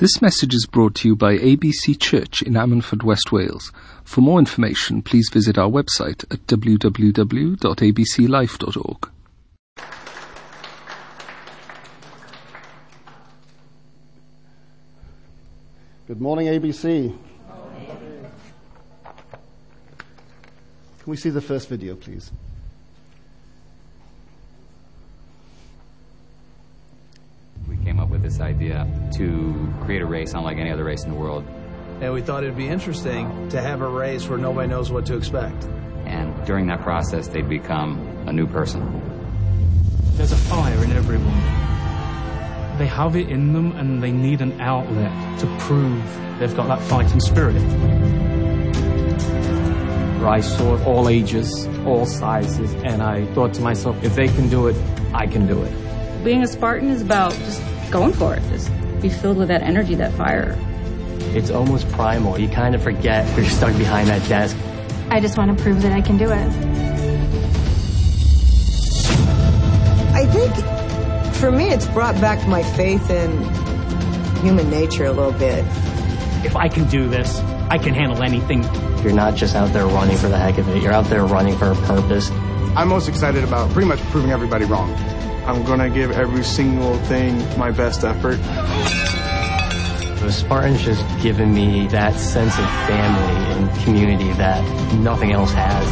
This message is brought to you by ABC Church in Ammanford, West Wales. For more information, please visit our website at www.abclife.org. Good morning, ABC. Can we see the first video, please? We came up with this idea to create a race unlike any other race in the world. And we thought it'd be interesting to have a race where nobody knows what to expect. And during that process, they'd become a new person. There's a fire in everyone. They have it in them and they need an outlet to prove they've got that fighting spirit. I saw all ages, all sizes, and I thought to myself, if they can do it, I can do it. Being a Spartan is about just going for it, just be filled with that energy, that fire. It's almost primal. You kind of forget you're stuck behind that desk. I just want to prove that I can do it. I think for me, it's brought back my faith in human nature a little bit. If I can do this, I can handle anything. You're not just out there running for the heck of it. You're out there running for a purpose. I'm most excited about pretty much proving everybody wrong. I'm going to give every single thing my best effort. The Spartans just given me that sense of family and community that nothing else has.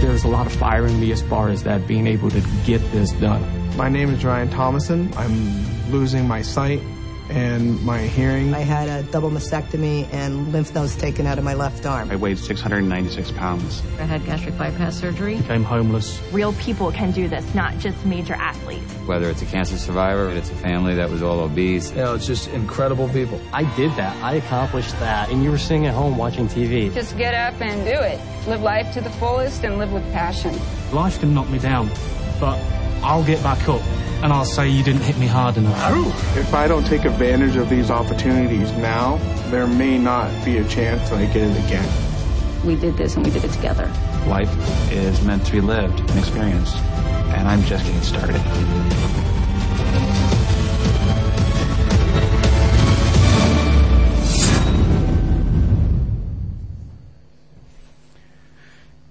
There's a lot of fire in me as far as that being able to get this done. My name is Ryan Thomason. I'm losing my sight and my hearing. I had a double mastectomy and lymph nodes taken out of my left arm. I weighed 696 pounds. I had gastric bypass surgery. Became homeless. Real people can do this, not just major athletes. Whether it's a cancer survivor, it's a family that was all obese. You know, it's just incredible people. I did that. I accomplished that. And you were sitting at home watching TV. Just get up and do it. Live life to the fullest and live with passion. Life can knock me down, but I'll get back up and I'll say you didn't hit me hard enough. If I don't take advantage of these opportunities now, there may not be a chance that I get it again. We did this and we did it together. Life is meant to be lived and experienced, and I'm just getting started.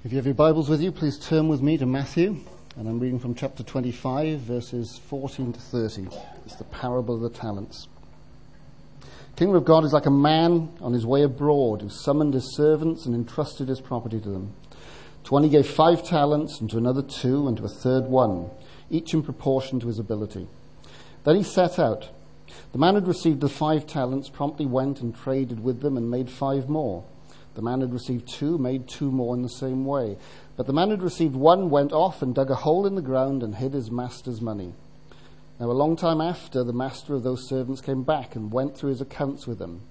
If you have your Bibles with you, please turn with me to Matthew, and I'm reading from chapter 25, verses 14 to 30. It's the parable of the talents. Kingdom of God is like a man on his way abroad who summoned his servants and entrusted his property to them. To one he gave five talents, and to another two, and to a third one, each in proportion to his ability. Then he set out. The man who had received the five talents promptly went and traded with them and made five more. The man who had received two made two more in the same way. But the man who had received one went off and dug a hole in the ground and hid his master's money. Now, a long time after, the master of those servants came back and went through his accounts with them.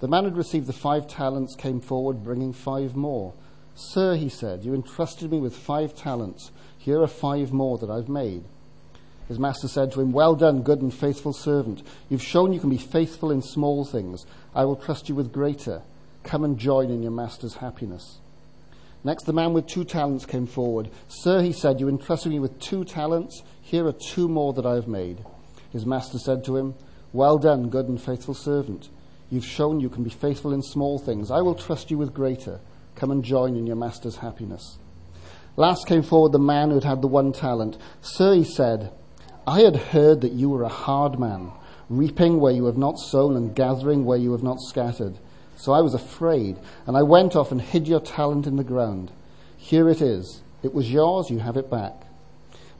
The man who had received the five talents came forward, bringing five more. Sir, he said, you entrusted me with five talents. Here are five more that I've made. His master said to him, Well done, good and faithful servant. You've shown you can be faithful in small things. I will trust you with greater. Come and join in your master's happiness. Next, the man with two talents came forward. Sir, he said, you entrusted me with two talents. Here are two more that I have made. His master said to him, Well done, good and faithful servant. You've shown you can be faithful in small things. I will trust you with greater. Come and join in your master's happiness. Last came forward the man who had had the one talent. Sir, he said, I had heard that you were a hard man, reaping where you have not sown and gathering where you have not scattered. So I was afraid, and I went off and hid your talent in the ground. Here it is. It was yours, you have it back.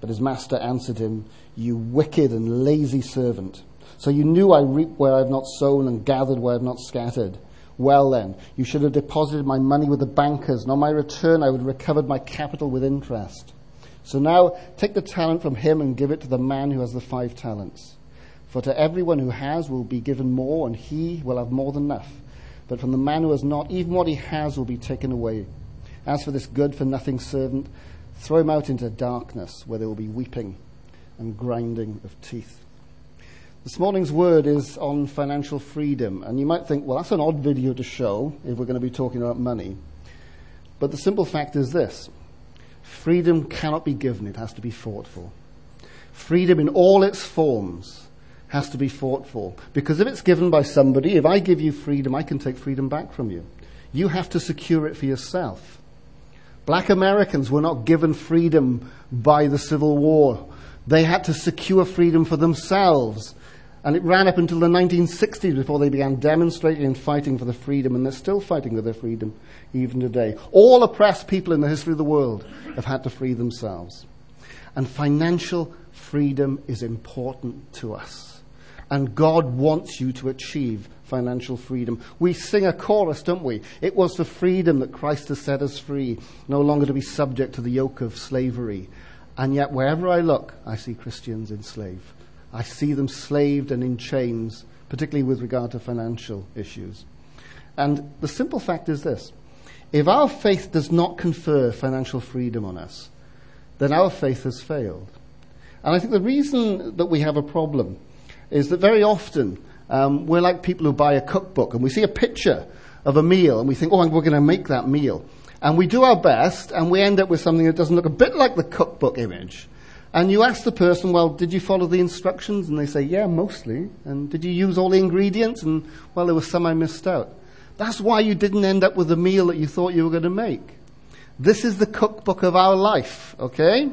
But his master answered him, You wicked and lazy servant. So you knew I reap where I have not sown and gathered where I have not scattered. Well then, you should have deposited my money with the bankers, and on my return I would have recovered my capital with interest. So now take the talent from him and give it to the man who has the five talents. For to everyone who has will be given more, and he will have more than enough. But from the man who has not, even what he has will be taken away. As for this good for nothing servant, throw him out into darkness, where there will be weeping and grinding of teeth. This morning's word is on financial freedom, and you might think, well, that's an odd video to show if we're going to be talking about money. But the simple fact is this freedom cannot be given, it has to be fought for. freedom in all its forms, has to be fought for. Because if it's given by somebody, if I give you freedom, I can take freedom back from you. You have to secure it for yourself. Black Americans were not given freedom by the Civil War. They had to secure freedom for themselves. And it ran up until the 1960s before they began demonstrating and fighting for the freedom, and they're still fighting for their freedom even today. All oppressed people in the history of the world have had to free themselves. And financial freedom is important to us. And God wants you to achieve financial freedom. We sing a chorus, don't we? It was for freedom that Christ has set us free, no longer to be subject to the yoke of slavery. And yet, wherever I look, I see Christians enslaved. I see them slaved and in chains, particularly with regard to financial issues. And the simple fact is this if our faith does not confer financial freedom on us, then our faith has failed. And I think the reason that we have a problem is that very often um, we're like people who buy a cookbook and we see a picture of a meal and we think, oh, we're going to make that meal. And we do our best and we end up with something that doesn't look a bit like the cookbook image. And you ask the person, well, did you follow the instructions? And they say, yeah, mostly. And did you use all the ingredients? And, well, there was some I missed out. That's why you didn't end up with the meal that you thought you were going to make. This is the cookbook of our life, okay?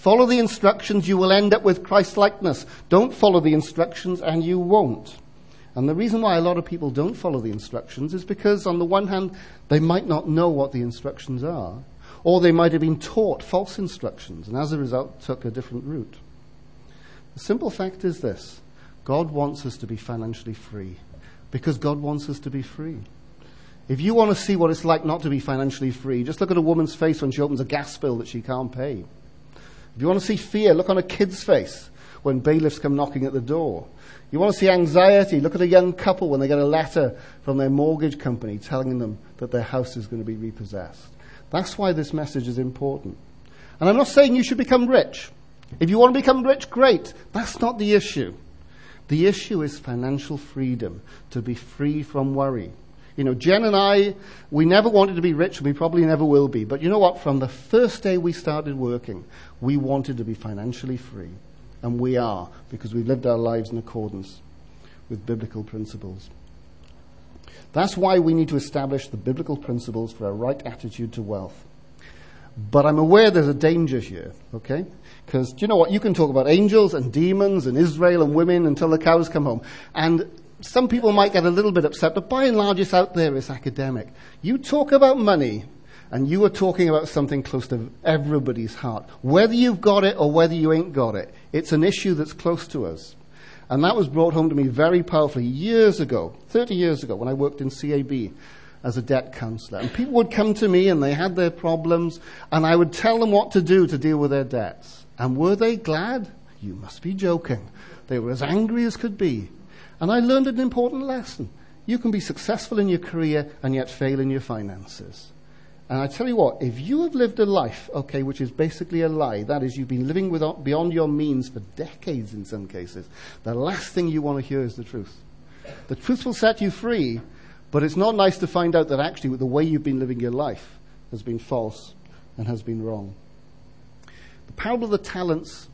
Follow the instructions, you will end up with Christ likeness. Don't follow the instructions, and you won't. And the reason why a lot of people don't follow the instructions is because, on the one hand, they might not know what the instructions are, or they might have been taught false instructions, and as a result, took a different route. The simple fact is this God wants us to be financially free, because God wants us to be free. If you want to see what it's like not to be financially free, just look at a woman's face when she opens a gas bill that she can't pay. If you want to see fear, look on a kid's face when bailiffs come knocking at the door. You want to see anxiety, look at a young couple when they get a letter from their mortgage company telling them that their house is going to be repossessed. That's why this message is important. And I'm not saying you should become rich. If you want to become rich, great. That's not the issue. The issue is financial freedom, to be free from worry. You know, Jen and I, we never wanted to be rich, and we probably never will be. But you know what? From the first day we started working, we wanted to be financially free. And we are, because we've lived our lives in accordance with biblical principles. That's why we need to establish the biblical principles for a right attitude to wealth. But I'm aware there's a danger here, okay? Because do you know what? You can talk about angels and demons and Israel and women until the cows come home. And some people might get a little bit upset, but by and large, it's out there, it's academic. You talk about money, and you are talking about something close to everybody's heart. Whether you've got it or whether you ain't got it, it's an issue that's close to us. And that was brought home to me very powerfully years ago, 30 years ago, when I worked in CAB as a debt counselor. And people would come to me and they had their problems, and I would tell them what to do to deal with their debts. And were they glad? You must be joking. They were as angry as could be. And I learned an important lesson. You can be successful in your career and yet fail in your finances. And I tell you what, if you have lived a life, okay, which is basically a lie, that is, you've been living without, beyond your means for decades in some cases, the last thing you want to hear is the truth. The truth will set you free, but it's not nice to find out that actually the way you've been living your life has been false and has been wrong. The parable of the talents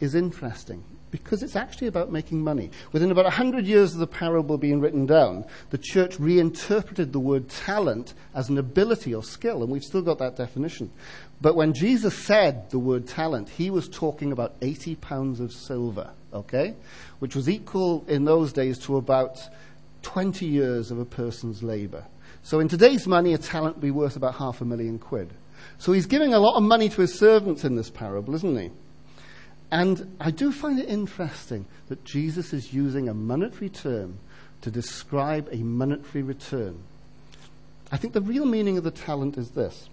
is interesting because it's actually about making money. Within about 100 years of the parable being written down, the church reinterpreted the word talent as an ability or skill, and we've still got that definition. But when Jesus said the word talent, he was talking about 80 pounds of silver, okay? Which was equal in those days to about 20 years of a person's labor. So in today's money, a talent would be worth about half a million quid. So he's giving a lot of money to his servants in this parable, isn't he? And I do find it interesting that Jesus is using a monetary term to describe a monetary return. I think the real meaning of the talent is this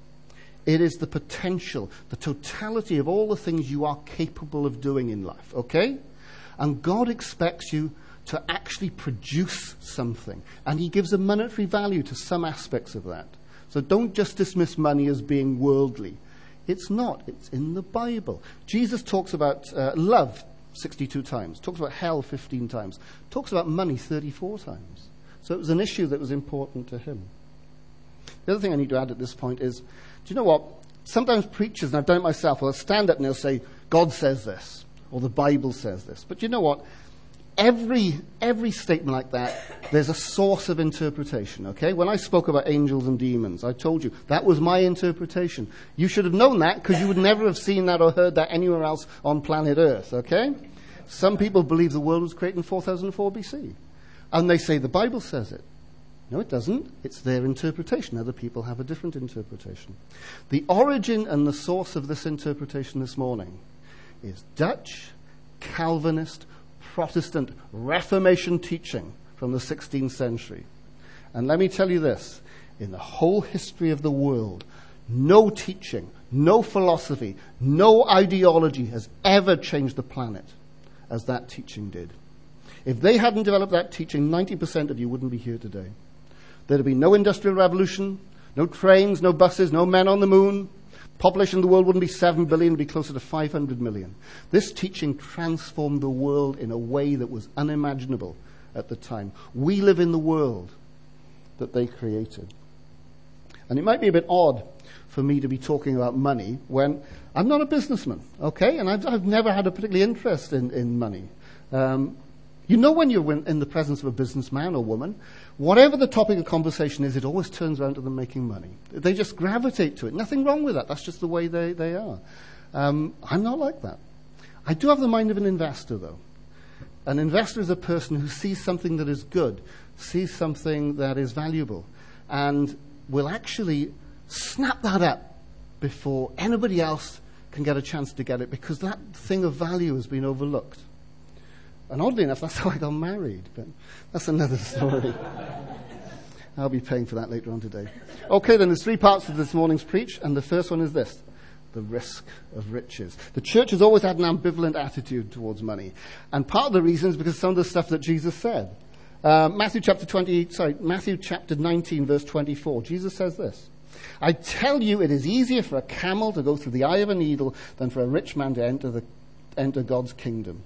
it is the potential, the totality of all the things you are capable of doing in life, okay? And God expects you to actually produce something. And He gives a monetary value to some aspects of that. So don't just dismiss money as being worldly. It's not. It's in the Bible. Jesus talks about uh, love 62 times, talks about hell 15 times, talks about money 34 times. So it was an issue that was important to him. The other thing I need to add at this point is do you know what? Sometimes preachers, and I've done it myself, will stand up and they'll say, God says this, or the Bible says this. But you know what? Every, every statement like that, there's a source of interpretation, okay? When I spoke about angels and demons, I told you that was my interpretation. You should have known that because you would never have seen that or heard that anywhere else on planet Earth, okay? Some people believe the world was created in 4004 BC. And they say the Bible says it. No, it doesn't. It's their interpretation. Other people have a different interpretation. The origin and the source of this interpretation this morning is Dutch, Calvinist, Protestant Reformation teaching from the 16th century. And let me tell you this in the whole history of the world, no teaching, no philosophy, no ideology has ever changed the planet as that teaching did. If they hadn't developed that teaching, 90% of you wouldn't be here today. There'd be no industrial revolution, no trains, no buses, no men on the moon. Population of the world wouldn't be 7 billion, it would be closer to 500 million. This teaching transformed the world in a way that was unimaginable at the time. We live in the world that they created. And it might be a bit odd for me to be talking about money when I'm not a businessman, okay? And I've, I've never had a particular interest in, in money. Um, you know when you're in the presence of a businessman or woman, whatever the topic of conversation is, it always turns around to them making money. They just gravitate to it. Nothing wrong with that. That's just the way they, they are. Um, I'm not like that. I do have the mind of an investor, though. An investor is a person who sees something that is good, sees something that is valuable, and will actually snap that up before anybody else can get a chance to get it because that thing of value has been overlooked. And oddly enough, that's how I got married, but that's another story. I'll be paying for that later on today. Okay, then there's three parts to this morning's preach, and the first one is this the risk of riches. The church has always had an ambivalent attitude towards money, and part of the reason is because some of the stuff that Jesus said. Uh, Matthew chapter 20, sorry, Matthew chapter 19, verse 24. Jesus says this. I tell you, it is easier for a camel to go through the eye of a needle than for a rich man to enter, the, enter God's kingdom.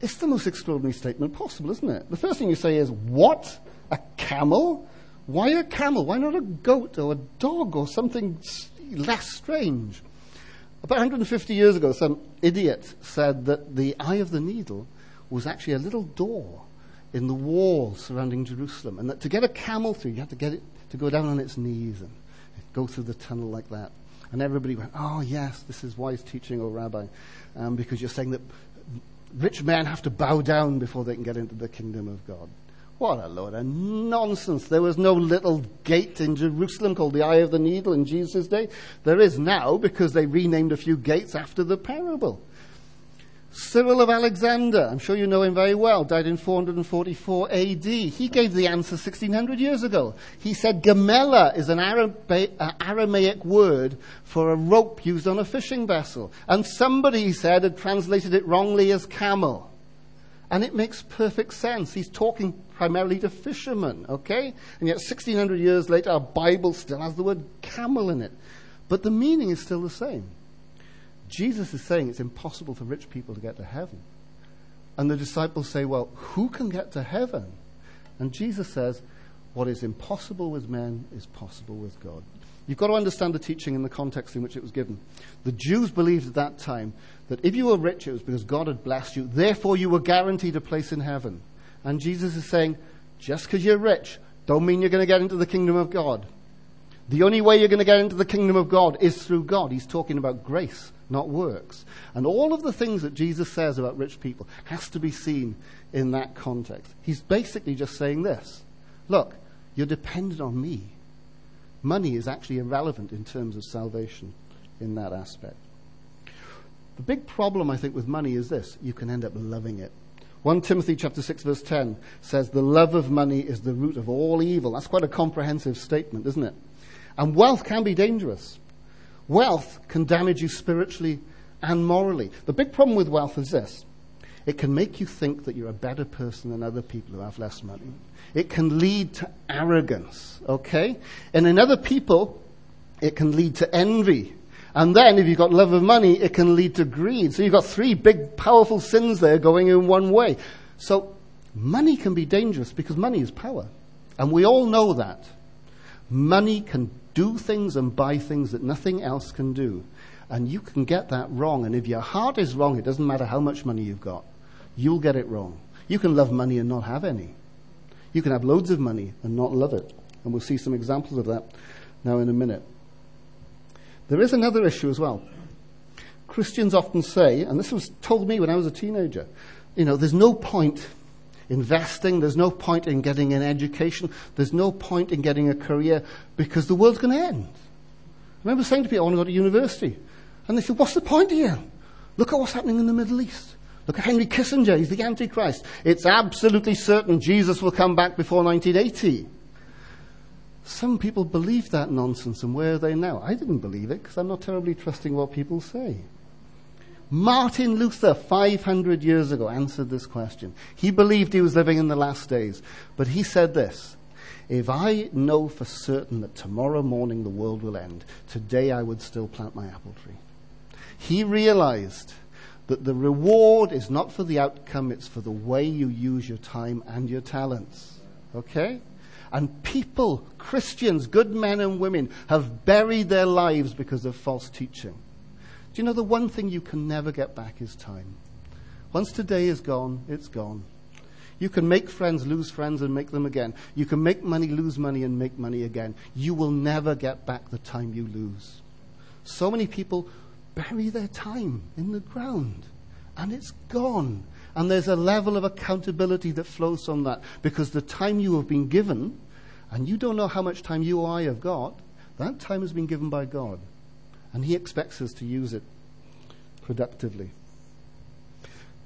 It's the most extraordinary statement possible, isn't it? The first thing you say is, What? A camel? Why a camel? Why not a goat or a dog or something less strange? About 150 years ago, some idiot said that the eye of the needle was actually a little door in the wall surrounding Jerusalem, and that to get a camel through, you had to get it to go down on its knees and go through the tunnel like that. And everybody went, Oh, yes, this is wise teaching, O Rabbi, um, because you're saying that rich men have to bow down before they can get into the kingdom of God. What a load of nonsense. There was no little gate in Jerusalem called the Eye of the Needle in Jesus' day. There is now because they renamed a few gates after the parable. Cyril of Alexander, I'm sure you know him very well, died in 444 AD. He gave the answer 1600 years ago. He said gamela is an uh, Aramaic word for a rope used on a fishing vessel. And somebody, he said, had translated it wrongly as camel. And it makes perfect sense. He's talking primarily to fishermen, okay? And yet 1600 years later, our Bible still has the word camel in it. But the meaning is still the same. Jesus is saying it's impossible for rich people to get to heaven. And the disciples say, Well, who can get to heaven? And Jesus says, What is impossible with men is possible with God. You've got to understand the teaching in the context in which it was given. The Jews believed at that time that if you were rich, it was because God had blessed you, therefore you were guaranteed a place in heaven. And Jesus is saying, just because you're rich, don't mean you're going to get into the kingdom of God. The only way you're going to get into the kingdom of God is through God. He's talking about grace not works. And all of the things that Jesus says about rich people has to be seen in that context. He's basically just saying this Look, you're dependent on me. Money is actually irrelevant in terms of salvation in that aspect. The big problem, I think, with money is this you can end up loving it. 1 Timothy chapter 6 verse 10 says the love of money is the root of all evil. That's quite a comprehensive statement, isn't it? And wealth can be dangerous. Wealth can damage you spiritually and morally. The big problem with wealth is this it can make you think that you're a better person than other people who have less money. It can lead to arrogance, okay? And in other people, it can lead to envy. And then, if you've got love of money, it can lead to greed. So you've got three big, powerful sins there going in one way. So money can be dangerous because money is power. And we all know that. Money can do things and buy things that nothing else can do. And you can get that wrong. And if your heart is wrong, it doesn't matter how much money you've got. You'll get it wrong. You can love money and not have any. You can have loads of money and not love it. And we'll see some examples of that now in a minute. There is another issue as well. Christians often say, and this was told me when I was a teenager, you know, there's no point investing, there's no point in getting an education, there's no point in getting a career because the world's going to end. I remember saying to people, I want to go to university. And they said, What's the point here? Look at what's happening in the Middle East. Look at Henry Kissinger, he's the Antichrist. It's absolutely certain Jesus will come back before 1980. Some people believe that nonsense, and where are they now? I didn't believe it because I'm not terribly trusting what people say. Martin Luther, 500 years ago, answered this question. He believed he was living in the last days, but he said this If I know for certain that tomorrow morning the world will end, today I would still plant my apple tree. He realized that the reward is not for the outcome, it's for the way you use your time and your talents. Okay? And people, Christians, good men and women, have buried their lives because of false teaching. Do you know the one thing you can never get back is time? Once today is gone, it's gone. You can make friends, lose friends, and make them again. You can make money, lose money, and make money again. You will never get back the time you lose. So many people bury their time in the ground, and it's gone. And there's a level of accountability that flows from that because the time you have been given, and you don't know how much time you or I have got, that time has been given by God. And He expects us to use it productively.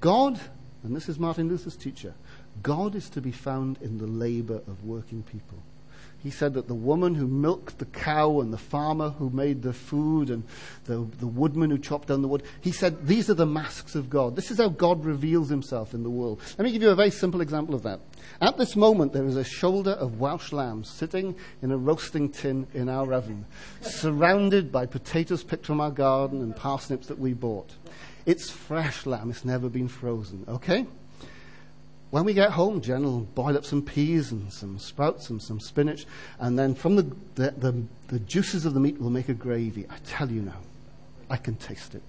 God, and this is Martin Luther's teacher, God is to be found in the labor of working people. He said that the woman who milked the cow and the farmer who made the food and the, the woodman who chopped down the wood, he said these are the masks of God. This is how God reveals himself in the world. Let me give you a very simple example of that. At this moment, there is a shoulder of Welsh lamb sitting in a roasting tin in our oven, surrounded by potatoes picked from our garden and parsnips that we bought. It's fresh lamb, it's never been frozen, okay? When we get home, Jen will boil up some peas and some sprouts and some spinach, and then from the, the, the, the juices of the meat, we'll make a gravy. I tell you now, I can taste it.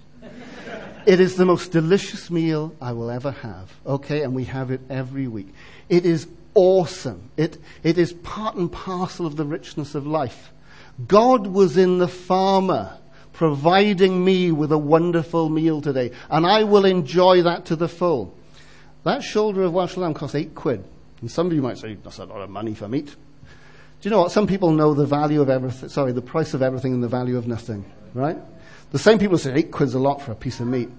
it is the most delicious meal I will ever have, okay? And we have it every week. It is awesome. It, it is part and parcel of the richness of life. God was in the farmer providing me with a wonderful meal today, and I will enjoy that to the full. That shoulder of Welsh lamb costs eight quid. And some of you might say, that's a lot of money for meat. Do you know what? Some people know the value of everything, sorry, the price of everything and the value of nothing, right? The same people say eight quid's a lot for a piece of meat,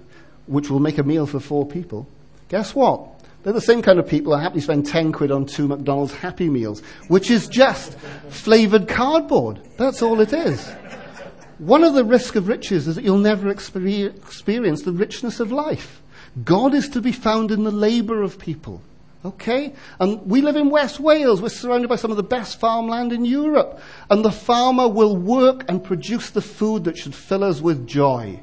which will make a meal for four people. Guess what? They're the same kind of people happy to spend 10 quid on two McDonald's Happy Meals, which is just flavored cardboard. That's all it is. One of the risks of riches is that you'll never experience the richness of life. God is to be found in the labour of people. Okay? And we live in West Wales. We're surrounded by some of the best farmland in Europe. And the farmer will work and produce the food that should fill us with joy.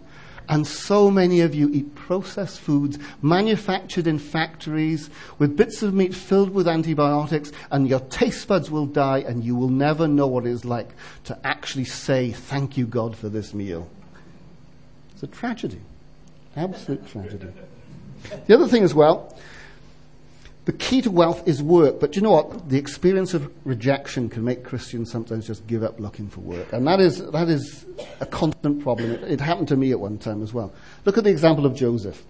And so many of you eat processed foods manufactured in factories with bits of meat filled with antibiotics, and your taste buds will die, and you will never know what it is like to actually say, Thank you, God, for this meal. It's a tragedy. Absolute tragedy. The other thing as well, the key to wealth is work. But you know what? The experience of rejection can make Christians sometimes just give up looking for work. And that is, that is a constant problem. It, it happened to me at one time as well. Look at the example of Joseph.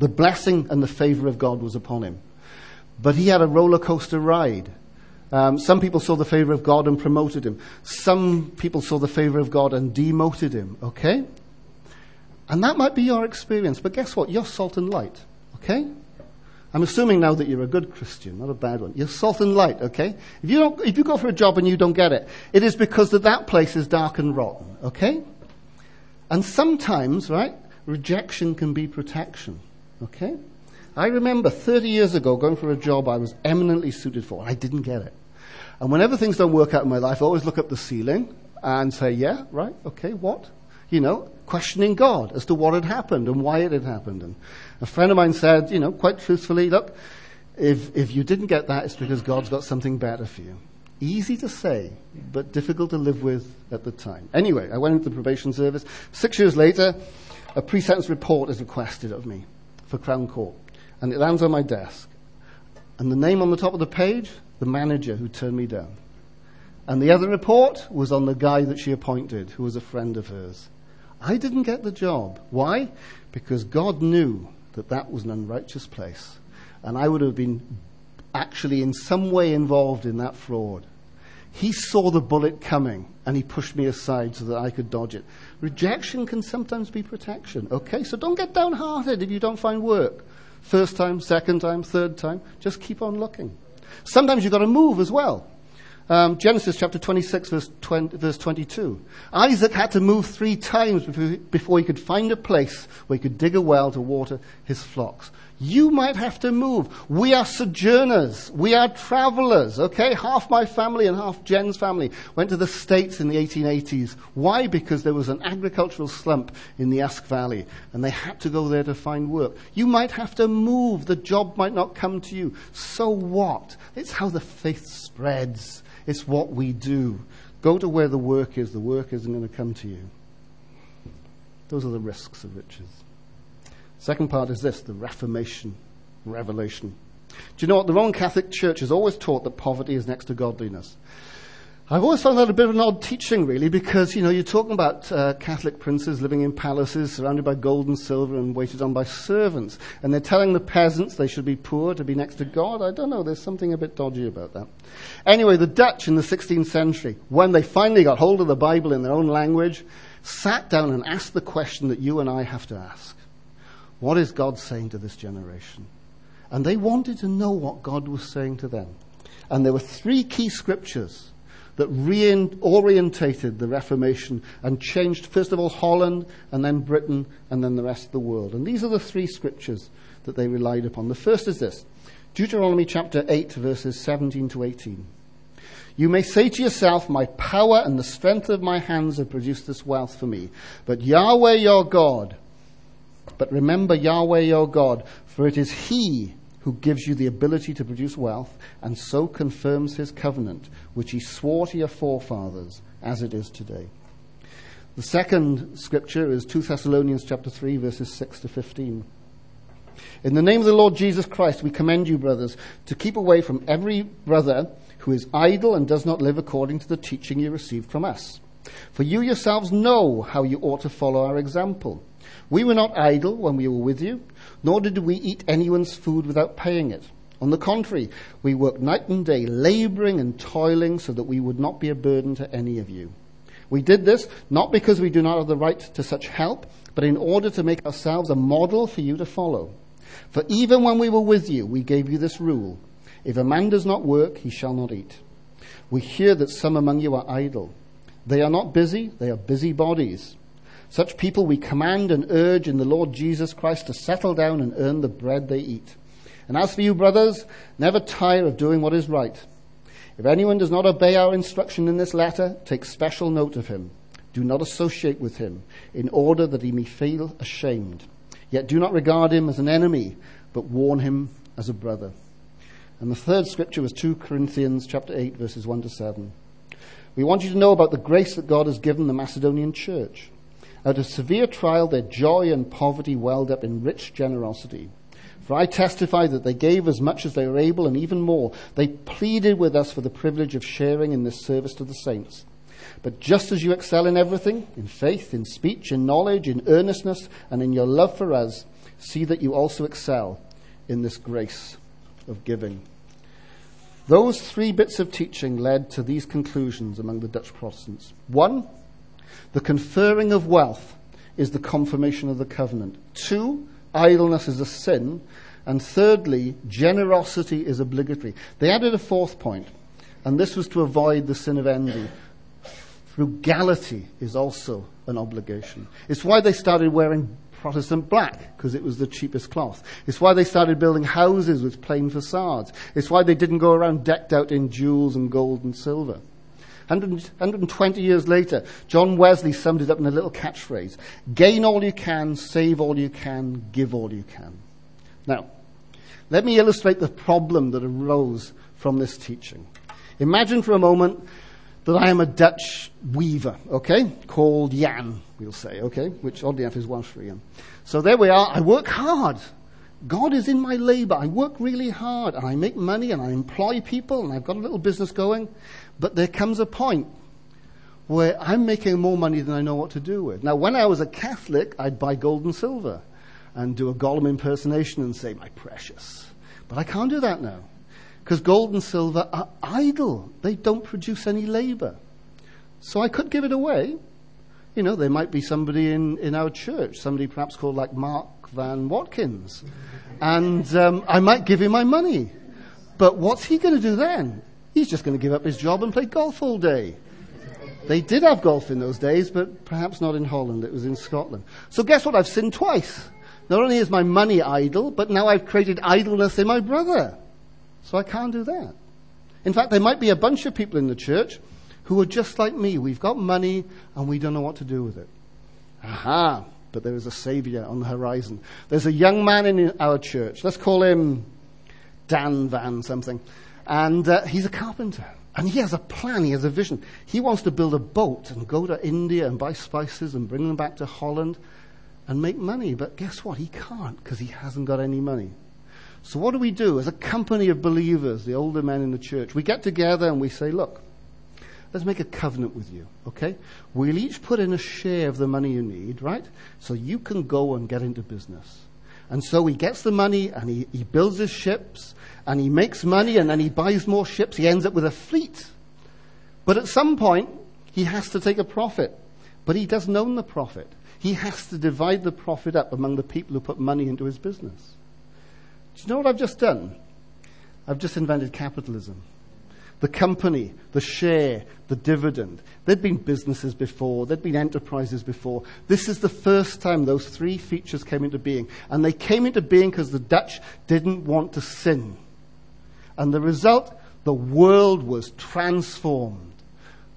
The blessing and the favor of God was upon him. But he had a roller coaster ride. Um, some people saw the favor of God and promoted him. Some people saw the favor of God and demoted him. Okay? And that might be your experience, but guess what? You're salt and light, okay? I'm assuming now that you're a good Christian, not a bad one. You're salt and light, okay? If you, don't, if you go for a job and you don't get it, it is because that, that place is dark and rotten, okay? And sometimes, right, rejection can be protection, okay? I remember 30 years ago going for a job I was eminently suited for. and I didn't get it. And whenever things don't work out in my life, I always look up the ceiling and say, yeah, right, okay, what? You know, questioning God as to what had happened and why it had happened. And a friend of mine said, you know, quite truthfully, look, if, if you didn't get that, it's because God's got something better for you. Easy to say, but difficult to live with at the time. Anyway, I went into the probation service. Six years later, a pre-sentence report is requested of me for Crown Court, and it lands on my desk. And the name on the top of the page, the manager who turned me down. And the other report was on the guy that she appointed, who was a friend of hers. I didn't get the job. Why? Because God knew that that was an unrighteous place. And I would have been actually in some way involved in that fraud. He saw the bullet coming and he pushed me aside so that I could dodge it. Rejection can sometimes be protection, okay? So don't get downhearted if you don't find work. First time, second time, third time. Just keep on looking. Sometimes you've got to move as well. Um, Genesis chapter 26, verse, 20, verse 22. Isaac had to move three times before, he could find a place where he could dig a well to water his flocks. You might have to move. We are sojourners. We are travelers, okay? Half my family and half Jen's family went to the States in the 1880s. Why? Because there was an agricultural slump in the Usk Valley and they had to go there to find work. You might have to move. The job might not come to you. So what? It's how the faith spreads. It's what we do. Go to where the work is. The work isn't going to come to you. Those are the risks of riches. Second part is this the Reformation, revelation. Do you know what? The Roman Catholic Church has always taught that poverty is next to godliness. I've always found that a bit of an odd teaching, really, because, you know, you're talking about uh, Catholic princes living in palaces surrounded by gold and silver and waited on by servants. And they're telling the peasants they should be poor to be next to God. I don't know, there's something a bit dodgy about that. Anyway, the Dutch in the 16th century, when they finally got hold of the Bible in their own language, sat down and asked the question that you and I have to ask. What is God saying to this generation? And they wanted to know what God was saying to them. And there were three key scriptures that reorientated the Reformation and changed, first of all, Holland, and then Britain, and then the rest of the world. And these are the three scriptures that they relied upon. The first is this Deuteronomy chapter 8, verses 17 to 18. You may say to yourself, My power and the strength of my hands have produced this wealth for me. But Yahweh your God, but remember Yahweh your God, for it is He who gives you the ability to produce wealth, and so confirms His covenant, which He swore to your forefathers, as it is today. The second scripture is 2 Thessalonians chapter 3, verses 6 to 15. In the name of the Lord Jesus Christ, we commend you, brothers, to keep away from every brother who is idle and does not live according to the teaching you received from us. For you yourselves know how you ought to follow our example. We were not idle when we were with you, nor did we eat anyone's food without paying it. On the contrary, we worked night and day, laboring and toiling so that we would not be a burden to any of you. We did this not because we do not have the right to such help, but in order to make ourselves a model for you to follow. For even when we were with you, we gave you this rule. If a man does not work, he shall not eat. We hear that some among you are idle. They are not busy, they are busy bodies. Such people we command and urge in the Lord Jesus Christ to settle down and earn the bread they eat. And as for you, brothers, never tire of doing what is right. If anyone does not obey our instruction in this letter, take special note of him. Do not associate with him, in order that he may feel ashamed. Yet do not regard him as an enemy, but warn him as a brother. And the third scripture was 2 Corinthians chapter 8 verses 1 to 7. We want you to know about the grace that God has given the Macedonian church. Out of severe trial, their joy and poverty welled up in rich generosity. For I testify that they gave as much as they were able and even more. They pleaded with us for the privilege of sharing in this service to the saints. But just as you excel in everything, in faith, in speech, in knowledge, in earnestness, and in your love for us, see that you also excel in this grace of giving. Those three bits of teaching led to these conclusions among the Dutch Protestants. One, the conferring of wealth is the confirmation of the covenant. Two, idleness is a sin. And thirdly, generosity is obligatory. They added a fourth point, and this was to avoid the sin of envy. Frugality is also an obligation. It's why they started wearing Protestant black, because it was the cheapest cloth. It's why they started building houses with plain facades. It's why they didn't go around decked out in jewels and gold and silver. 120 years later, John Wesley summed it up in a little catchphrase gain all you can, save all you can, give all you can. Now, let me illustrate the problem that arose from this teaching. Imagine for a moment that I am a Dutch weaver, okay, called Jan, we'll say, okay, which oddly enough is Welsh for Jan. So there we are. I work hard. God is in my labor. I work really hard and I make money and I employ people and I've got a little business going. But there comes a point where I'm making more money than I know what to do with. Now, when I was a Catholic, I'd buy gold and silver and do a Gollum impersonation and say, my precious. But I can't do that now because gold and silver are idle. They don't produce any labor. So I could give it away. You know, there might be somebody in, in our church, somebody perhaps called like Mark Van Watkins. And um, I might give him my money. But what's he going to do then? He's just going to give up his job and play golf all day. They did have golf in those days, but perhaps not in Holland. It was in Scotland. So guess what? I've sinned twice. Not only is my money idle, but now I've created idleness in my brother. So I can't do that. In fact, there might be a bunch of people in the church who are just like me. We've got money and we don't know what to do with it. Aha! But there is a savior on the horizon. There's a young man in our church. Let's call him Dan Van something. And uh, he's a carpenter. And he has a plan, he has a vision. He wants to build a boat and go to India and buy spices and bring them back to Holland and make money. But guess what? He can't because he hasn't got any money. So what do we do as a company of believers, the older men in the church? We get together and we say, look, let's make a covenant with you, okay? We'll each put in a share of the money you need, right? So you can go and get into business. And so he gets the money and he, he builds his ships and he makes money and then he buys more ships. He ends up with a fleet. But at some point, he has to take a profit. But he doesn't own the profit. He has to divide the profit up among the people who put money into his business. Do you know what I've just done? I've just invented capitalism the company, the share, the dividend. There'd been businesses before, there'd been enterprises before. This is the first time those three features came into being. And they came into being because the Dutch didn't want to sin. And the result, the world was transformed.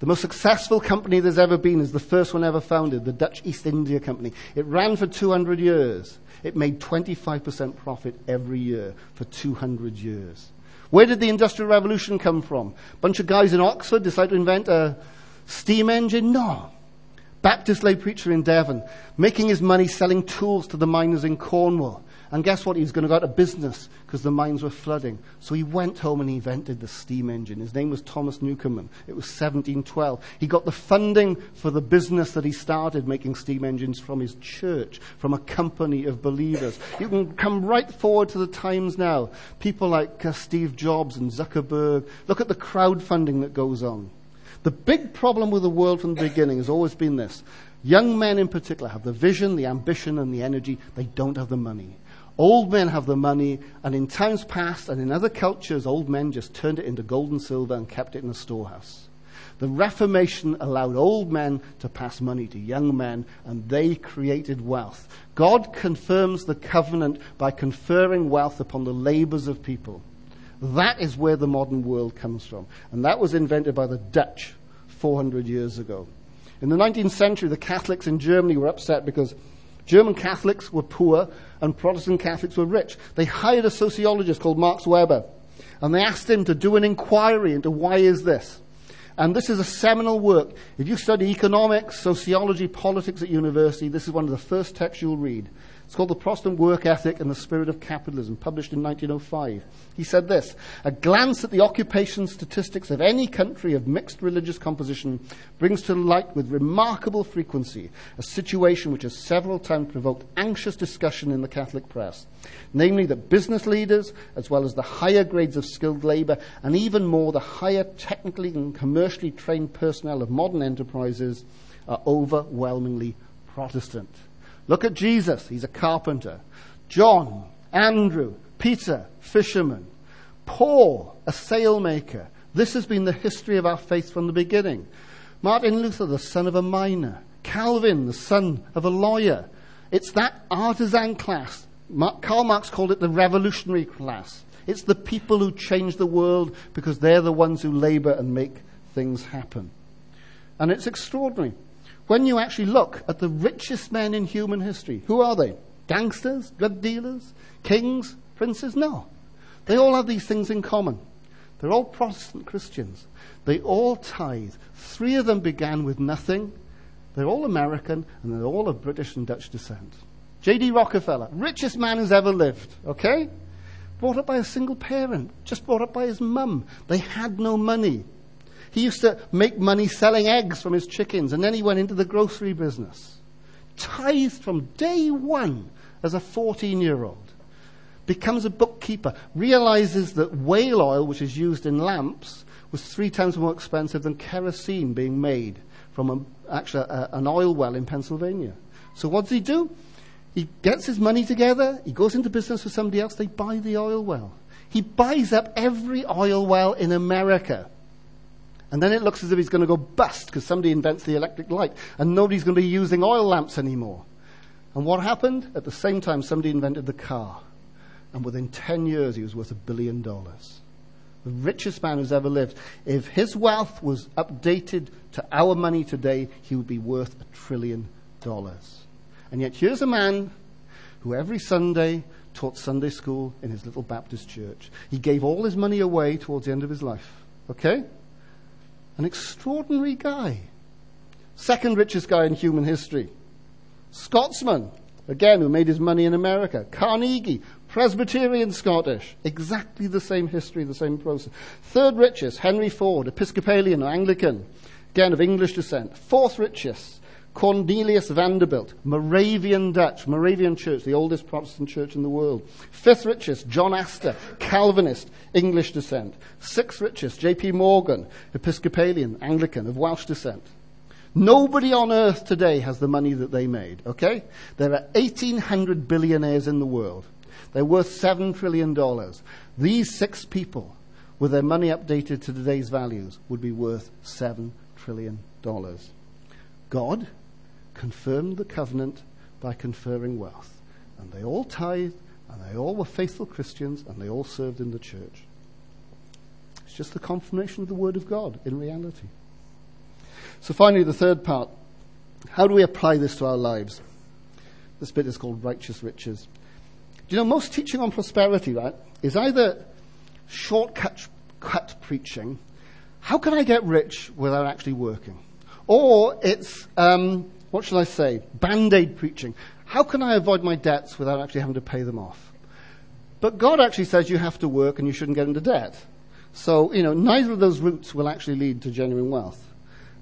The most successful company there's ever been is the first one ever founded, the Dutch East India Company. It ran for 200 years. It made 25% profit every year for 200 years. Where did the Industrial Revolution come from? A bunch of guys in Oxford decided to invent a steam engine? No. Baptist lay preacher in Devon, making his money selling tools to the miners in Cornwall. And guess what? He was going to go out of business because the mines were flooding. So he went home and he invented the steam engine. His name was Thomas Newcomen. It was 1712. He got the funding for the business that he started making steam engines from his church, from a company of believers. You can come right forward to the times now. People like uh, Steve Jobs and Zuckerberg. Look at the crowdfunding that goes on. The big problem with the world from the beginning has always been this. Young men in particular have the vision, the ambition, and the energy. They don't have the money. Old men have the money, and in times past and in other cultures, old men just turned it into gold and silver and kept it in a storehouse. The Reformation allowed old men to pass money to young men, and they created wealth. God confirms the covenant by conferring wealth upon the labors of people. That is where the modern world comes from. And that was invented by the Dutch 400 years ago. In the 19th century, the Catholics in Germany were upset because German Catholics were poor and Protestant Catholics were rich. They hired a sociologist called Max Weber and they asked him to do an inquiry into why is this. And this is a seminal work. If you study economics, sociology, politics at university, this is one of the first texts you'll read. It's called The Protestant Work Ethic and the Spirit of Capitalism, published in 1905. He said this A glance at the occupation statistics of any country of mixed religious composition brings to light with remarkable frequency a situation which has several times provoked anxious discussion in the Catholic press. Namely, that business leaders, as well as the higher grades of skilled labor, and even more the higher technically and commercially trained personnel of modern enterprises, are overwhelmingly Protestant. Look at Jesus, he's a carpenter. John, Andrew, Peter, fisherman. Paul, a sailmaker. This has been the history of our faith from the beginning. Martin Luther, the son of a miner. Calvin, the son of a lawyer. It's that artisan class. Karl Marx called it the revolutionary class. It's the people who change the world because they're the ones who labor and make things happen. And it's extraordinary. When you actually look at the richest men in human history, who are they? Gangsters? Drug dealers? Kings? Princes? No. They all have these things in common. They're all Protestant Christians. They all tithe. Three of them began with nothing. They're all American and they're all of British and Dutch descent. J.D. Rockefeller, richest man who's ever lived, okay? Brought up by a single parent, just brought up by his mum. They had no money. He used to make money selling eggs from his chickens and then he went into the grocery business. Tithed from day one as a 14 year old. Becomes a bookkeeper, realizes that whale oil, which is used in lamps, was three times more expensive than kerosene being made from a, actually a, an oil well in Pennsylvania. So what does he do? He gets his money together, he goes into business with somebody else, they buy the oil well. He buys up every oil well in America. And then it looks as if he's going to go bust because somebody invents the electric light and nobody's going to be using oil lamps anymore. And what happened? At the same time, somebody invented the car. And within 10 years, he was worth a billion dollars the richest man who's ever lived, if his wealth was updated to our money today, he would be worth a trillion dollars. And yet, here's a man who every Sunday taught Sunday school in his little Baptist church. He gave all his money away towards the end of his life. Okay? An extraordinary guy. Second richest guy in human history. Scotsman, again, who made his money in America. Carnegie, Presbyterian Scottish, exactly the same history, the same process. Third richest, Henry Ford, Episcopalian or Anglican, again of English descent. Fourth richest, Cornelius Vanderbilt, Moravian Dutch, Moravian Church, the oldest Protestant church in the world. Fifth richest, John Astor, Calvinist, English descent. Sixth richest, J.P. Morgan, Episcopalian, Anglican, of Welsh descent. Nobody on earth today has the money that they made, okay? There are 1,800 billionaires in the world. They're worth $7 trillion. These six people, with their money updated to today's values, would be worth $7 trillion. God confirmed the covenant by conferring wealth. And they all tithed, and they all were faithful Christians, and they all served in the church. It's just the confirmation of the Word of God in reality. So, finally, the third part how do we apply this to our lives? This bit is called righteous riches. Do you know, most teaching on prosperity, right, is either shortcut cut preaching, how can I get rich without actually working? Or it's, um, what shall I say, band aid preaching. How can I avoid my debts without actually having to pay them off? But God actually says you have to work and you shouldn't get into debt. So, you know, neither of those routes will actually lead to genuine wealth.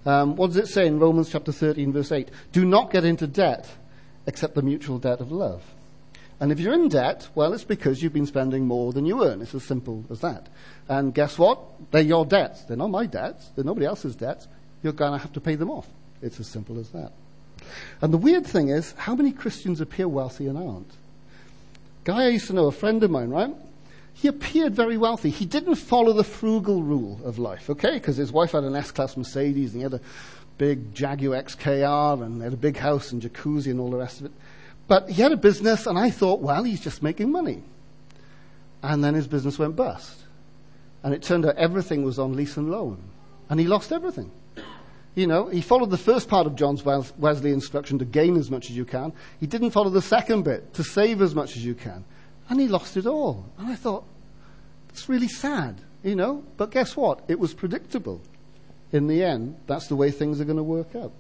Um, what does it say in Romans chapter 13, verse 8? Do not get into debt except the mutual debt of love. And if you're in debt, well, it's because you've been spending more than you earn. It's as simple as that. And guess what? They're your debts. They're not my debts. They're nobody else's debts. You're going to have to pay them off. It's as simple as that. And the weird thing is, how many Christians appear wealthy and aren't? Guy I used to know, a friend of mine, right? He appeared very wealthy. He didn't follow the frugal rule of life, okay? Because his wife had an S-Class Mercedes and he had a big Jaguar XKR and had a big house and jacuzzi and all the rest of it. But he had a business, and I thought, well, he's just making money. And then his business went bust. And it turned out everything was on lease and loan. And he lost everything. You know, he followed the first part of John's Wesley instruction to gain as much as you can. He didn't follow the second bit, to save as much as you can. And he lost it all. And I thought, it's really sad, you know? But guess what? It was predictable. In the end, that's the way things are going to work out.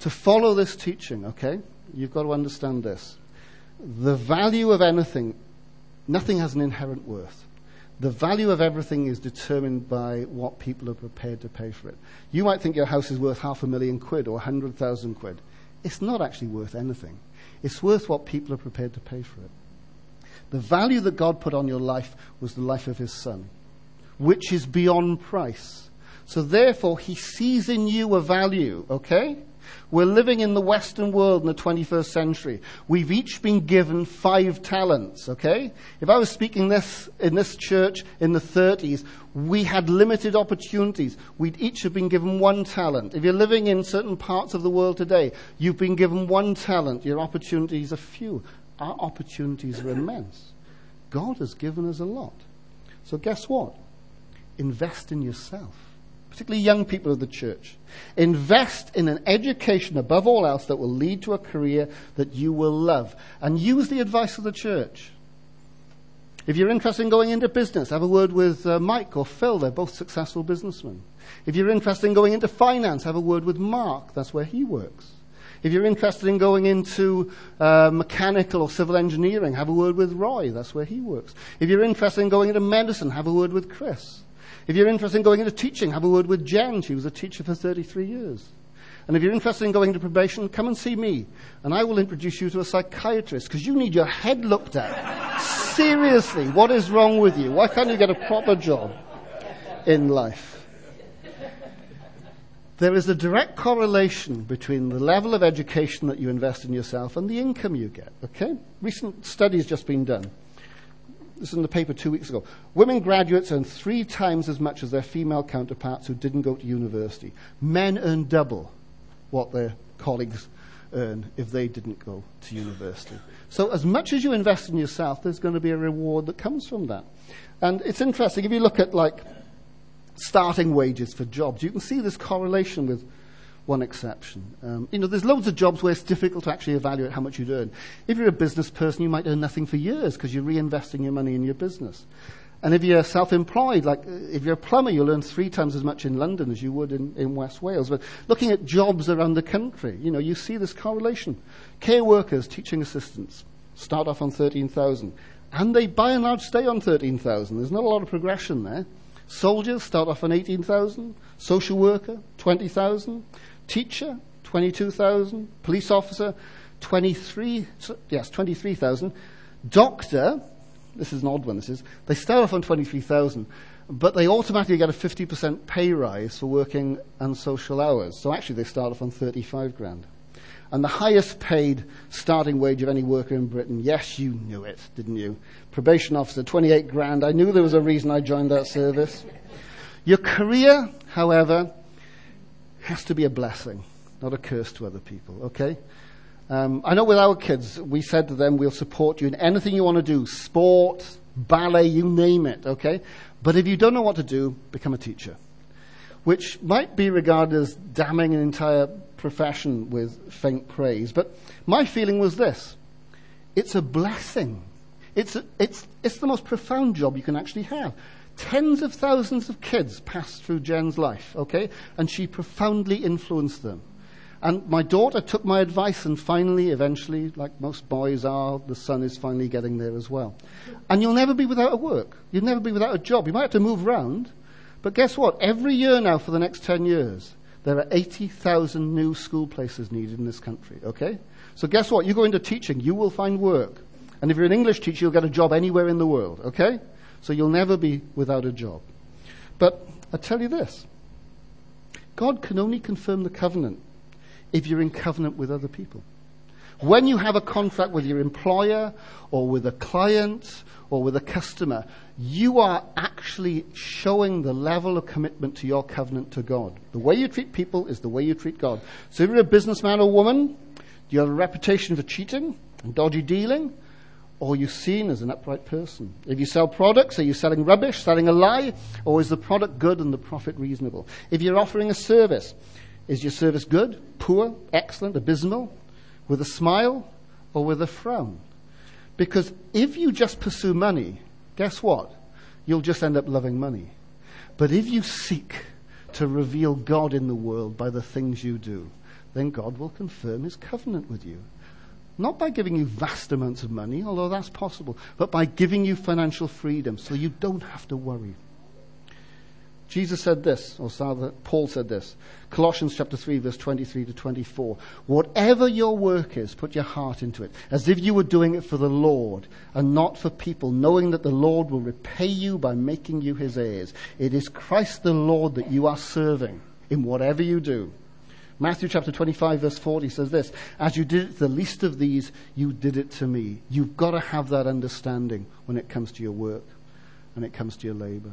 To follow this teaching, okay? You've got to understand this. The value of anything, nothing has an inherent worth. The value of everything is determined by what people are prepared to pay for it. You might think your house is worth half a million quid or a hundred thousand quid. It's not actually worth anything. It's worth what people are prepared to pay for it. The value that God put on your life was the life of His Son, which is beyond price. So therefore, He sees in you a value, okay? We're living in the Western world in the 21st century. We've each been given five talents, okay? If I was speaking this in this church in the 30s, we had limited opportunities. We'd each have been given one talent. If you're living in certain parts of the world today, you've been given one talent. Your opportunities are few. Our opportunities are immense. God has given us a lot. So guess what? Invest in yourself particularly young people of the church. Invest in an education above all else that will lead to a career that you will love. And use the advice of the church. If you're interested in going into business, have a word with uh, Mike or Phil. They're both successful businessmen. If you're interested in going into finance, have a word with Mark. That's where he works. If you're interested in going into uh, mechanical or civil engineering, have a word with Roy. That's where he works. If you're interested in going into medicine, have a word with Chris. If you're interested in going into teaching, have a word with Jen. She was a teacher for 33 years. And if you're interested in going into probation, come and see me. And I will introduce you to a psychiatrist because you need your head looked at. Seriously, what is wrong with you? Why can't you get a proper job in life? There is a direct correlation between the level of education that you invest in yourself and the income you get. Okay? Recent studies just been done. This is in the paper two weeks ago. Women graduates earn three times as much as their female counterparts who didn't go to university. Men earn double what their colleagues earn if they didn't go to university. So, as much as you invest in yourself, there's going to be a reward that comes from that. And it's interesting, if you look at like starting wages for jobs, you can see this correlation with one exception. Um, you know, there's loads of jobs where it's difficult to actually evaluate how much you'd earn. If you're a business person, you might earn nothing for years because you're reinvesting your money in your business. And if you're self-employed, like uh, if you're a plumber, you'll earn three times as much in London as you would in, in West Wales. But looking at jobs around the country, you know, you see this correlation. Care workers, teaching assistants, start off on 13,000. And they by and large stay on 13,000. There's not a lot of progression there. Soldiers start off on 18,000. Social worker, 20,000. Teacher, 22,000. Police officer, 23, yes, 23,000. Doctor, this is an odd one, this is, they start off on 23,000, but they automatically get a 50% pay rise for working unsocial hours. So actually they start off on 35 grand. And the highest paid starting wage of any worker in Britain, yes, you knew it, didn't you? Probation officer, 28 grand. I knew there was a reason I joined that service. Your career, however, has to be a blessing, not a curse to other people, okay? Um, I know with our kids, we said to them, we'll support you in anything you want to do sport, ballet, you name it, okay? But if you don't know what to do, become a teacher. Which might be regarded as damning an entire profession with faint praise. But my feeling was this it's a blessing. It's, a, it's, it's the most profound job you can actually have. Tens of thousands of kids passed through Jen's life, okay? And she profoundly influenced them. And my daughter took my advice, and finally, eventually, like most boys are, the son is finally getting there as well. And you'll never be without a work. You'll never be without a job. You might have to move around. But guess what? Every year now for the next 10 years, there are 80,000 new school places needed in this country, okay? So guess what? You go into teaching, you will find work. And if you're an English teacher, you'll get a job anywhere in the world, okay? So you'll never be without a job. But I tell you this God can only confirm the covenant if you're in covenant with other people. When you have a contract with your employer or with a client or with a customer, you are actually showing the level of commitment to your covenant to God. The way you treat people is the way you treat God. So if you're a businessman or woman, you have a reputation for cheating and dodgy dealing? Or are you seen as an upright person? If you sell products, are you selling rubbish, selling a lie? Or is the product good and the profit reasonable? If you're offering a service, is your service good, poor, excellent, abysmal, with a smile, or with a frown? Because if you just pursue money, guess what? You'll just end up loving money. But if you seek to reveal God in the world by the things you do, then God will confirm his covenant with you. Not by giving you vast amounts of money, although that's possible, but by giving you financial freedom so you don't have to worry. Jesus said this, or rather, Paul said this, Colossians chapter 3 verse 23 to 24. Whatever your work is, put your heart into it, as if you were doing it for the Lord and not for people, knowing that the Lord will repay you by making you his heirs. It is Christ the Lord that you are serving in whatever you do. Matthew chapter 25 verse 40 says this, as you did it to the least of these, you did it to me. You've got to have that understanding when it comes to your work and it comes to your labor.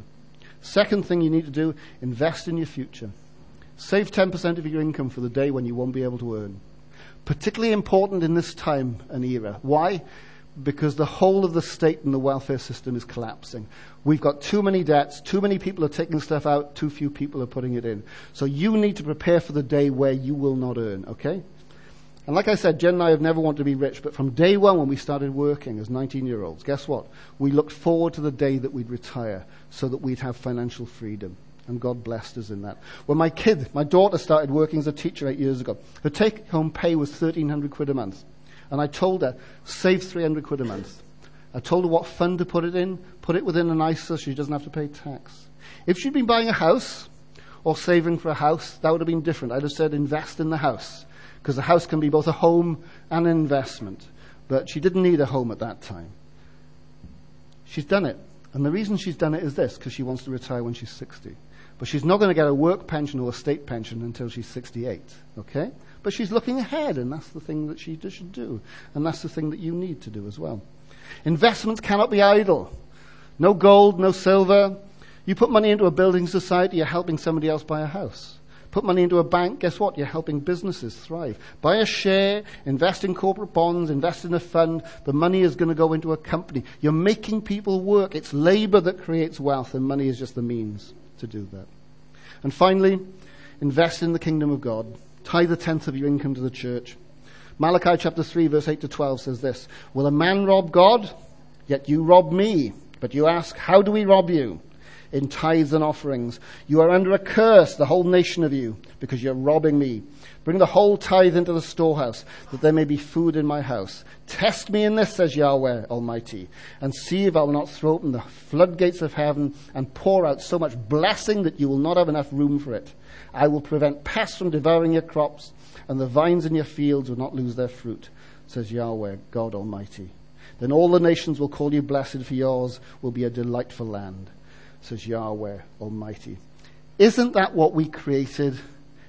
Second thing you need to do, invest in your future. Save 10% of your income for the day when you won't be able to earn. Particularly important in this time and era. Why? Because the whole of the state and the welfare system is collapsing. We've got too many debts, too many people are taking stuff out, too few people are putting it in. So you need to prepare for the day where you will not earn, okay? And like I said, Jen and I have never wanted to be rich, but from day one when we started working as 19 year olds, guess what? We looked forward to the day that we'd retire so that we'd have financial freedom. And God blessed us in that. When my kid, my daughter started working as a teacher eight years ago, her take home pay was 1300 quid a month. And I told her, save 300 quid a month. I told her what fund to put it in, put it within an ISA so she doesn't have to pay tax. If she'd been buying a house or saving for a house, that would have been different. I'd have said invest in the house because a house can be both a home and an investment. But she didn't need a home at that time. She's done it. And the reason she's done it is this because she wants to retire when she's 60. But she's not going to get a work pension or a state pension until she's 68. Okay? But she's looking ahead, and that's the thing that she should do. And that's the thing that you need to do as well. Investments cannot be idle. No gold, no silver. You put money into a building society, you're helping somebody else buy a house. Put money into a bank, guess what? You're helping businesses thrive. Buy a share, invest in corporate bonds, invest in a fund. The money is going to go into a company. You're making people work. It's labor that creates wealth, and money is just the means to do that. And finally, invest in the kingdom of God. Tithe a tenth of your income to the church. Malachi chapter 3 verse 8 to 12 says this, Will a man rob God? Yet you rob me. But you ask, how do we rob you? In tithes and offerings. You are under a curse, the whole nation of you, because you're robbing me. Bring the whole tithe into the storehouse, that there may be food in my house. Test me in this, says Yahweh Almighty, and see if I will not throw open the floodgates of heaven and pour out so much blessing that you will not have enough room for it. I will prevent pests from devouring your crops, and the vines in your fields will not lose their fruit, says Yahweh, God Almighty. Then all the nations will call you blessed, for yours will be a delightful land, says Yahweh Almighty. Isn't that what we created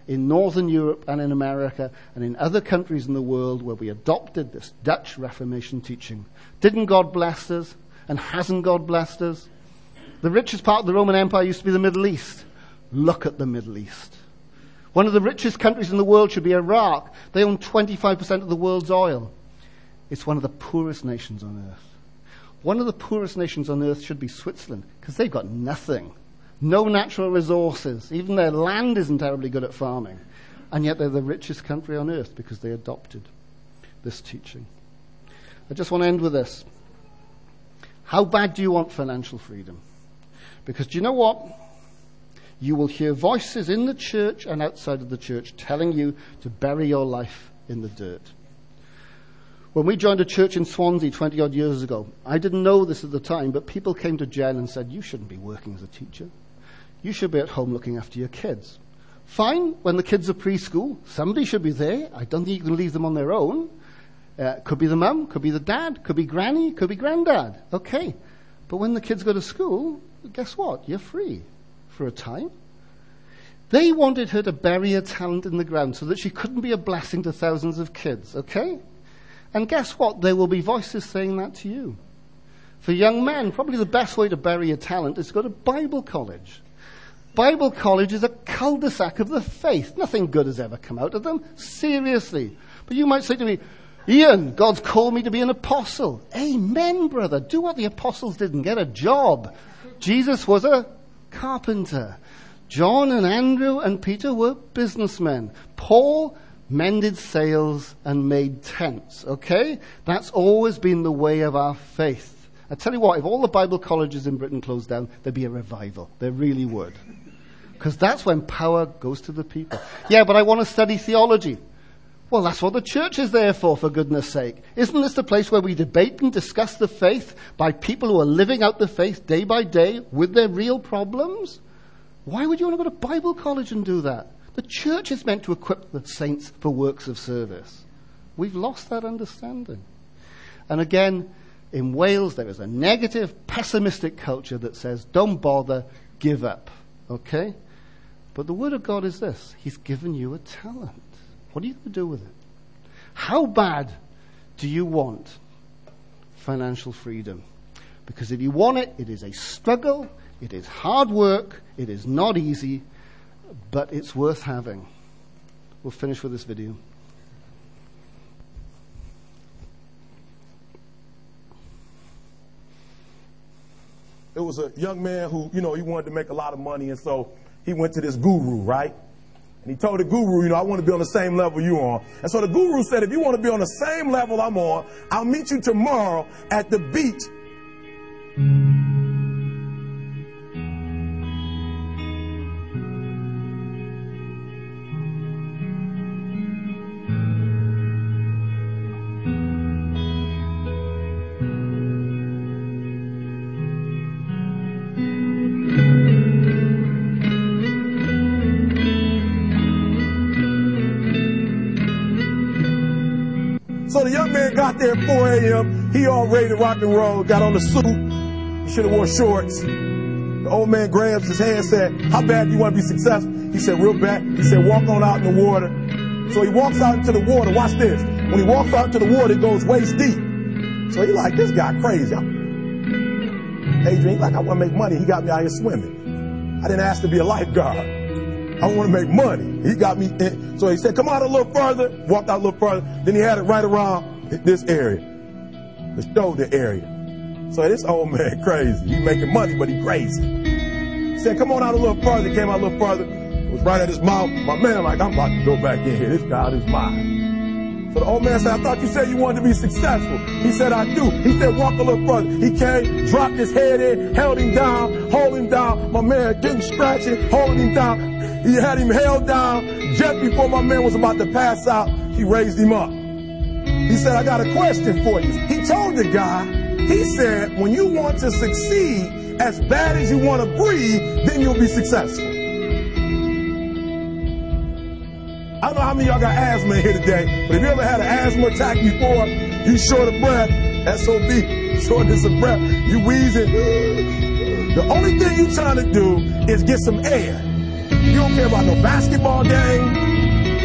in Northern Europe and in America and in other countries in the world where we adopted this Dutch Reformation teaching? Didn't God bless us? And hasn't God blessed us? The richest part of the Roman Empire used to be the Middle East. Look at the Middle East. One of the richest countries in the world should be Iraq. They own 25% of the world's oil. It's one of the poorest nations on earth. One of the poorest nations on earth should be Switzerland because they've got nothing. No natural resources. Even their land isn't terribly good at farming. And yet they're the richest country on earth because they adopted this teaching. I just want to end with this. How bad do you want financial freedom? Because do you know what? You will hear voices in the church and outside of the church telling you to bury your life in the dirt. When we joined a church in Swansea 20 odd years ago, I didn't know this at the time, but people came to Jen and said, You shouldn't be working as a teacher. You should be at home looking after your kids. Fine, when the kids are preschool, somebody should be there. I don't think you can leave them on their own. Uh, could be the mum, could be the dad, could be granny, could be granddad. Okay. But when the kids go to school, guess what? You're free for a time. They wanted her to bury her talent in the ground so that she couldn't be a blessing to thousands of kids, okay? And guess what? There will be voices saying that to you. For young men, probably the best way to bury your talent is to go to Bible college. Bible college is a cul-de-sac of the faith. Nothing good has ever come out of them. Seriously. But you might say to me, Ian, God's called me to be an apostle. Amen, brother. Do what the apostles did and get a job. Jesus was a carpenter. John and Andrew and Peter were businessmen. Paul mended sails and made tents. Okay? That's always been the way of our faith. I tell you what, if all the Bible colleges in Britain closed down, there'd be a revival. There really would. Because that's when power goes to the people. Yeah, but I want to study theology. Well, that's what the church is there for, for goodness sake. Isn't this the place where we debate and discuss the faith by people who are living out the faith day by day with their real problems? Why would you want to go to Bible college and do that? The church is meant to equip the saints for works of service. We've lost that understanding. And again, in Wales, there is a negative, pessimistic culture that says, don't bother, give up. Okay? But the Word of God is this He's given you a talent. What are you going to do with it? How bad do you want financial freedom? Because if you want it, it is a struggle, it is hard work, it is not easy, but it's worth having. We'll finish with this video. It was a young man who, you know, he wanted to make a lot of money, and so he went to this guru, right? And he told the guru, you know, I want to be on the same level you are. And so the guru said, if you want to be on the same level I'm on, I'll meet you tomorrow at the beach. So He all ready to rock and roll, got on the suit. Should have worn shorts. The old man grabs his hand and said, how bad do you want to be successful? He said, real bad. He said, walk on out in the water. So he walks out into the water. Watch this. When he walks out into the water, it goes waist deep. So he like, this guy crazy. Adrian, like, I want to make money. He got me out here swimming. I didn't ask to be a lifeguard. I want to make money. He got me in. So he said, come out a little further. Walked out a little further. Then he had it right around this area, the shoulder area. So this old man crazy. He making money, but he crazy. He said, come on out a little further. Came out a little further. It was right at his mouth. My man like, I'm about to go back in here. This God is mine. So the old man said, I thought you said you wanted to be successful. He said, I do. He said, walk a little further. He came, dropped his head in, held him down, hold him down. My man didn't scratch it, holding him down. He had him held down. Just before my man was about to pass out, he raised him up. He said, I got a question for you. He told the guy, he said, when you want to succeed as bad as you want to breathe, then you'll be successful. I don't know how many y'all got asthma in here today, but if you ever had an asthma attack before, you short of breath, SOB, shortness of breath, you wheezing. The only thing you trying to do is get some air. You don't care about no basketball game.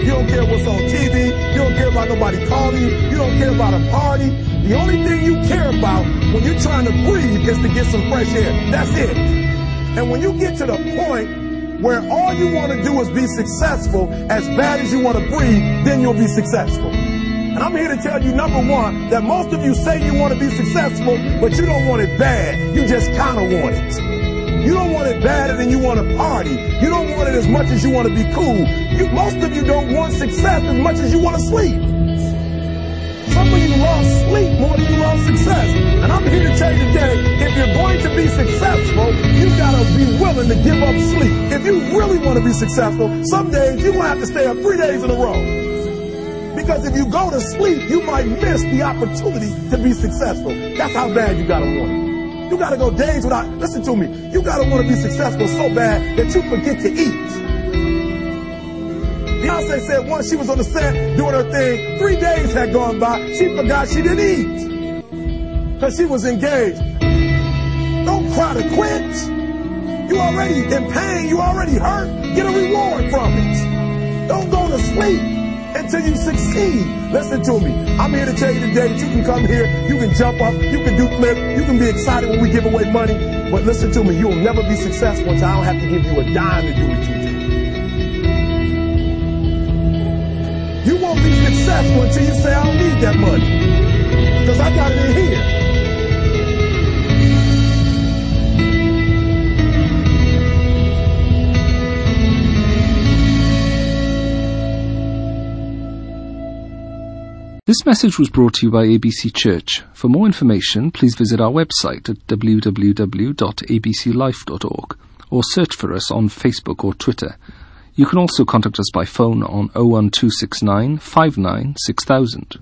You don't care what's on TV. You don't care about nobody calling you. You don't care about a party. The only thing you care about when you're trying to breathe is to get some fresh air. That's it. And when you get to the point where all you want to do is be successful as bad as you want to breathe, then you'll be successful. And I'm here to tell you, number one, that most of you say you want to be successful, but you don't want it bad. You just kind of want it. You don't want it badder than you want to party. You don't want it as much as you want to be cool. You, most of you don't want success as much as you want to sleep. Some of you love sleep more than you love success. And I'm here to tell you today, if you're going to be successful, you gotta be willing to give up sleep. If you really want to be successful, some days you're gonna have to stay up three days in a row. Because if you go to sleep, you might miss the opportunity to be successful. That's how bad you gotta want it. You got to go days without, listen to me, you got to want to be successful so bad that you forget to eat. Beyonce said once she was on the set doing her thing, three days had gone by, she forgot she didn't eat. Because she was engaged. Don't cry to quit. You already in pain, you already hurt. Get a reward from it. Don't go to sleep until you succeed. Listen to me. I'm here to tell you today that you can come here, you can jump up, you can do flip, you can be excited when we give away money. But listen to me, you'll never be successful until I don't have to give you a dime to do what you do. You won't be successful until you say, I don't need that money. Because I got it in here. This message was brought to you by ABC Church. For more information, please visit our website at www.abclife.org or search for us on Facebook or Twitter. You can also contact us by phone on 01269 596000.